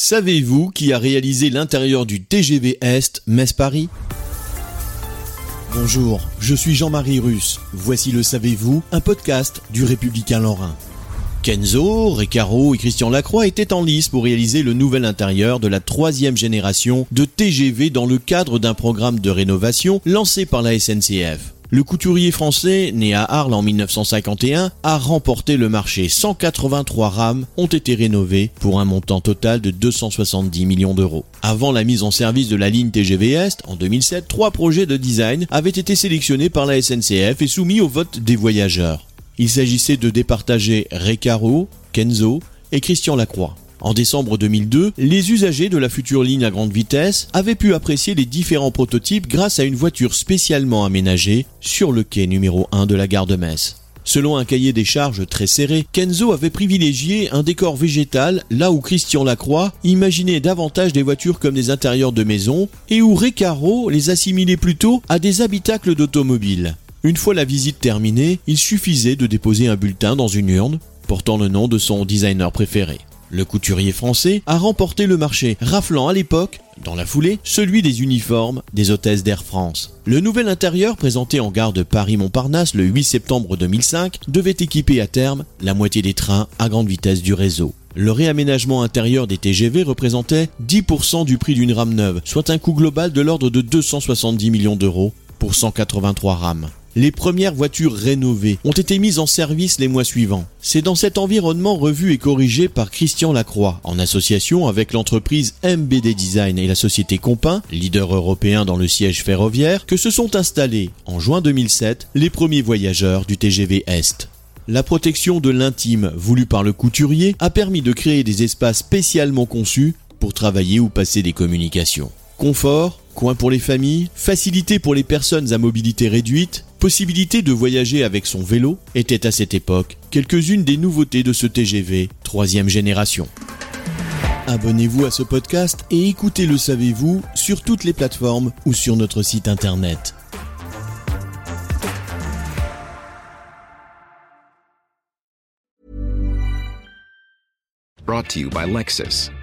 Savez-vous qui a réalisé l'intérieur du TGV Est Metz-Paris Bonjour, je suis Jean-Marie Russe. Voici le Savez-vous, un podcast du Républicain Lorrain. Kenzo, Recaro et Christian Lacroix étaient en lice pour réaliser le nouvel intérieur de la troisième génération de TGV dans le cadre d'un programme de rénovation lancé par la SNCF. Le couturier français, né à Arles en 1951, a remporté le marché. 183 rames ont été rénovées pour un montant total de 270 millions d'euros. Avant la mise en service de la ligne TGV Est, en 2007, trois projets de design avaient été sélectionnés par la SNCF et soumis au vote des voyageurs. Il s'agissait de départager Recaro, Kenzo et Christian Lacroix. En décembre 2002, les usagers de la future ligne à grande vitesse avaient pu apprécier les différents prototypes grâce à une voiture spécialement aménagée sur le quai numéro 1 de la gare de Metz. Selon un cahier des charges très serré, Kenzo avait privilégié un décor végétal là où Christian Lacroix imaginait davantage des voitures comme des intérieurs de maison et où Recaro les assimilait plutôt à des habitacles d'automobiles. Une fois la visite terminée, il suffisait de déposer un bulletin dans une urne portant le nom de son designer préféré. Le couturier français a remporté le marché, raflant à l'époque, dans la foulée, celui des uniformes des hôtesses d'Air France. Le nouvel intérieur présenté en gare de Paris-Montparnasse le 8 septembre 2005 devait équiper à terme la moitié des trains à grande vitesse du réseau. Le réaménagement intérieur des TGV représentait 10% du prix d'une rame neuve, soit un coût global de l'ordre de 270 millions d'euros pour 183 rames les premières voitures rénovées ont été mises en service les mois suivants. C'est dans cet environnement revu et corrigé par Christian Lacroix, en association avec l'entreprise MBD Design et la société Compin, leader européen dans le siège ferroviaire, que se sont installés, en juin 2007, les premiers voyageurs du TGV Est. La protection de l'intime voulue par le couturier a permis de créer des espaces spécialement conçus pour travailler ou passer des communications. Confort, coin pour les familles, facilité pour les personnes à mobilité réduite, possibilité de voyager avec son vélo étaient à cette époque quelques-unes des nouveautés de ce TGV troisième génération. Abonnez-vous à ce podcast et écoutez Le Savez-vous sur toutes les plateformes ou sur notre site internet. Brought to you by Lexus.